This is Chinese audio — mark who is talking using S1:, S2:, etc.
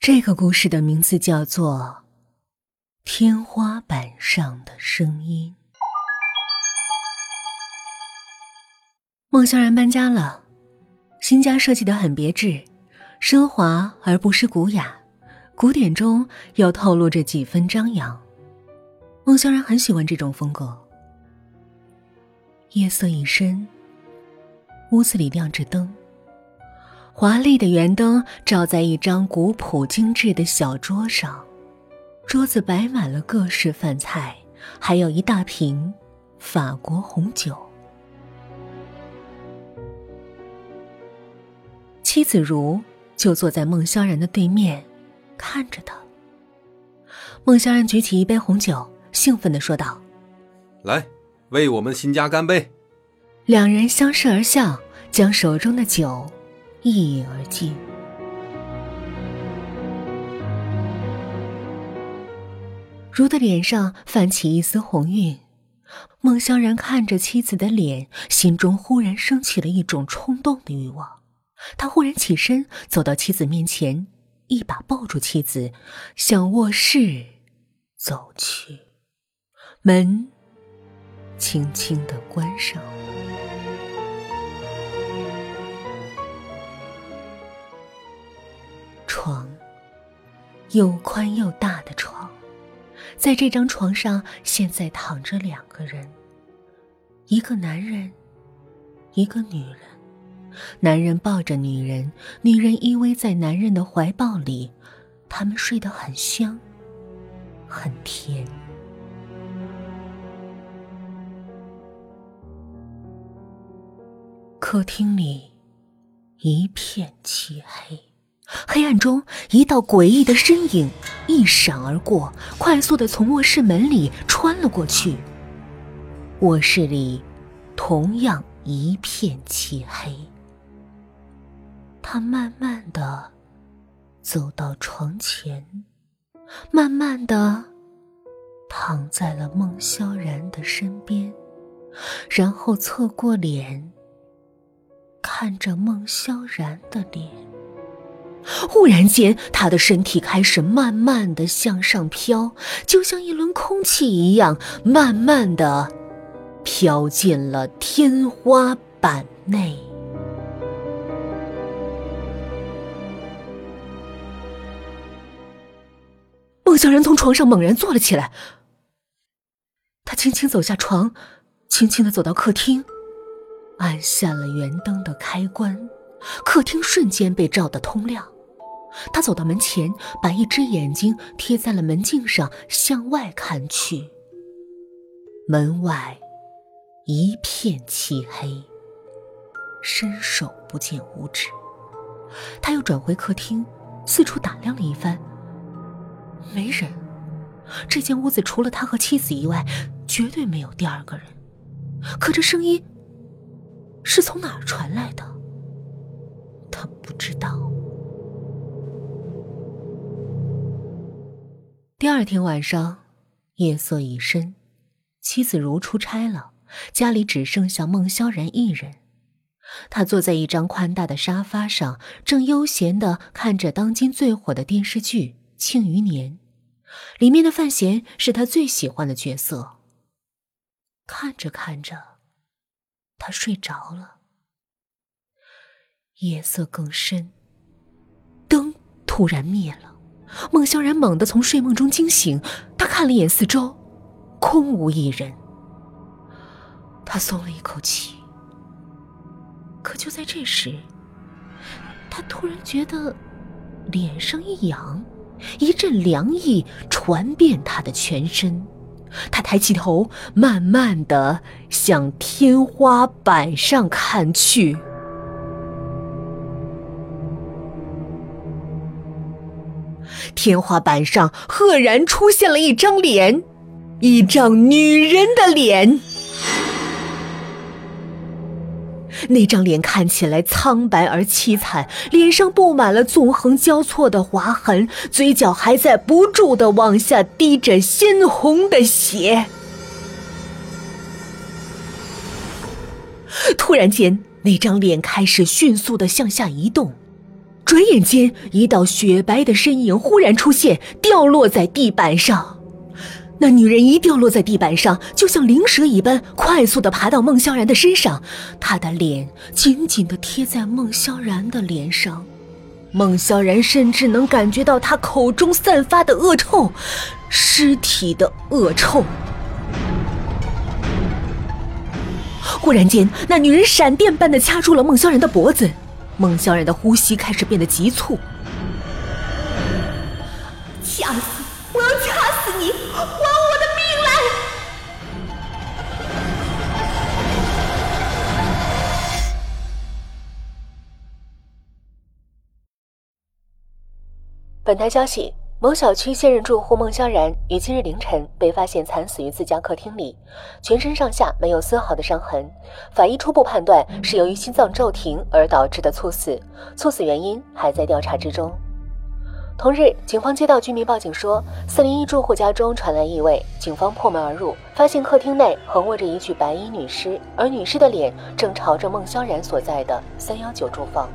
S1: 这个故事的名字叫做《天花板上的声音》。孟萧然搬家了，新家设计的很别致，奢华而不失古雅，古典中又透露着几分张扬。孟萧然很喜欢这种风格。夜色已深，屋子里亮着灯。华丽的圆灯照在一张古朴精致的小桌上，桌子摆满了各式饭菜，还有一大瓶法国红酒。妻子如就坐在孟萧然的对面，看着他。孟萧然举起一杯红酒，兴奋的说道：“
S2: 来，为我们新家干杯！”
S1: 两人相视而笑，将手中的酒。一饮而尽。如的脸上泛起一丝红晕，孟萧然看着妻子的脸，心中忽然升起了一种冲动的欲望。他忽然起身，走到妻子面前，一把抱住妻子，向卧室走去。门轻轻的关上。又宽又大的床，在这张床上现在躺着两个人，一个男人，一个女人。男人抱着女人，女人依偎在男人的怀抱里，他们睡得很香，很甜。客厅里一片漆黑。黑暗中，一道诡异的身影一闪而过，快速的从卧室门里穿了过去。卧室里同样一片漆黑。他慢慢的走到床前，慢慢的躺在了孟萧然的身边，然后侧过脸，看着孟萧然的脸。忽然间，他的身体开始慢慢的向上飘，就像一轮空气一样，慢慢的飘进了天花板内。孟小然从床上猛然坐了起来，他轻轻走下床，轻轻的走到客厅，按下了圆灯的开关，客厅瞬间被照得通亮。他走到门前，把一只眼睛贴在了门镜上，向外看去。门外一片漆黑，伸手不见五指。他又转回客厅，四处打量了一番，没人。这间屋子除了他和妻子以外，绝对没有第二个人。可这声音是从哪儿传来的？他不知道。第二天晚上，夜色已深，妻子如出差了，家里只剩下孟萧然一人。他坐在一张宽大的沙发上，正悠闲的看着当今最火的电视剧《庆余年》，里面的范闲是他最喜欢的角色。看着看着，他睡着了。夜色更深，灯突然灭了。孟萧然猛地从睡梦中惊醒，他看了一眼四周，空无一人。他松了一口气。可就在这时，他突然觉得脸上一痒，一阵凉意传遍他的全身。他抬起头，慢慢的向天花板上看去。天花板上赫然出现了一张脸，一张女人的脸。那张脸看起来苍白而凄惨，脸上布满了纵横交错的划痕，嘴角还在不住的往下滴着鲜红的血。突然间，那张脸开始迅速的向下移动。转眼间，一道雪白的身影忽然出现，掉落在地板上。那女人一掉落在地板上，就像灵蛇一般，快速的爬到孟萧然的身上，她的脸紧紧的贴在孟萧然的脸上。孟萧然甚至能感觉到她口中散发的恶臭，尸体的恶臭。忽然间，那女人闪电般的掐住了孟萧然的脖子，孟小然的呼吸开始变得急促。掐死！我要掐死你！还我的命来！本台消息：某小区现任住户孟萧然于今日凌晨被发现惨死于自家客厅里，全身上下没有丝毫的伤痕。法医初步判断是由于心脏骤停而导致的猝死，猝死原因还在调查之中。同日，警方接到居民报警说，四零一住户家中传来异味，警方破门而入，发现客厅内横卧着一具白衣女尸，而女尸的脸正朝着孟萧然所在的三幺九住房。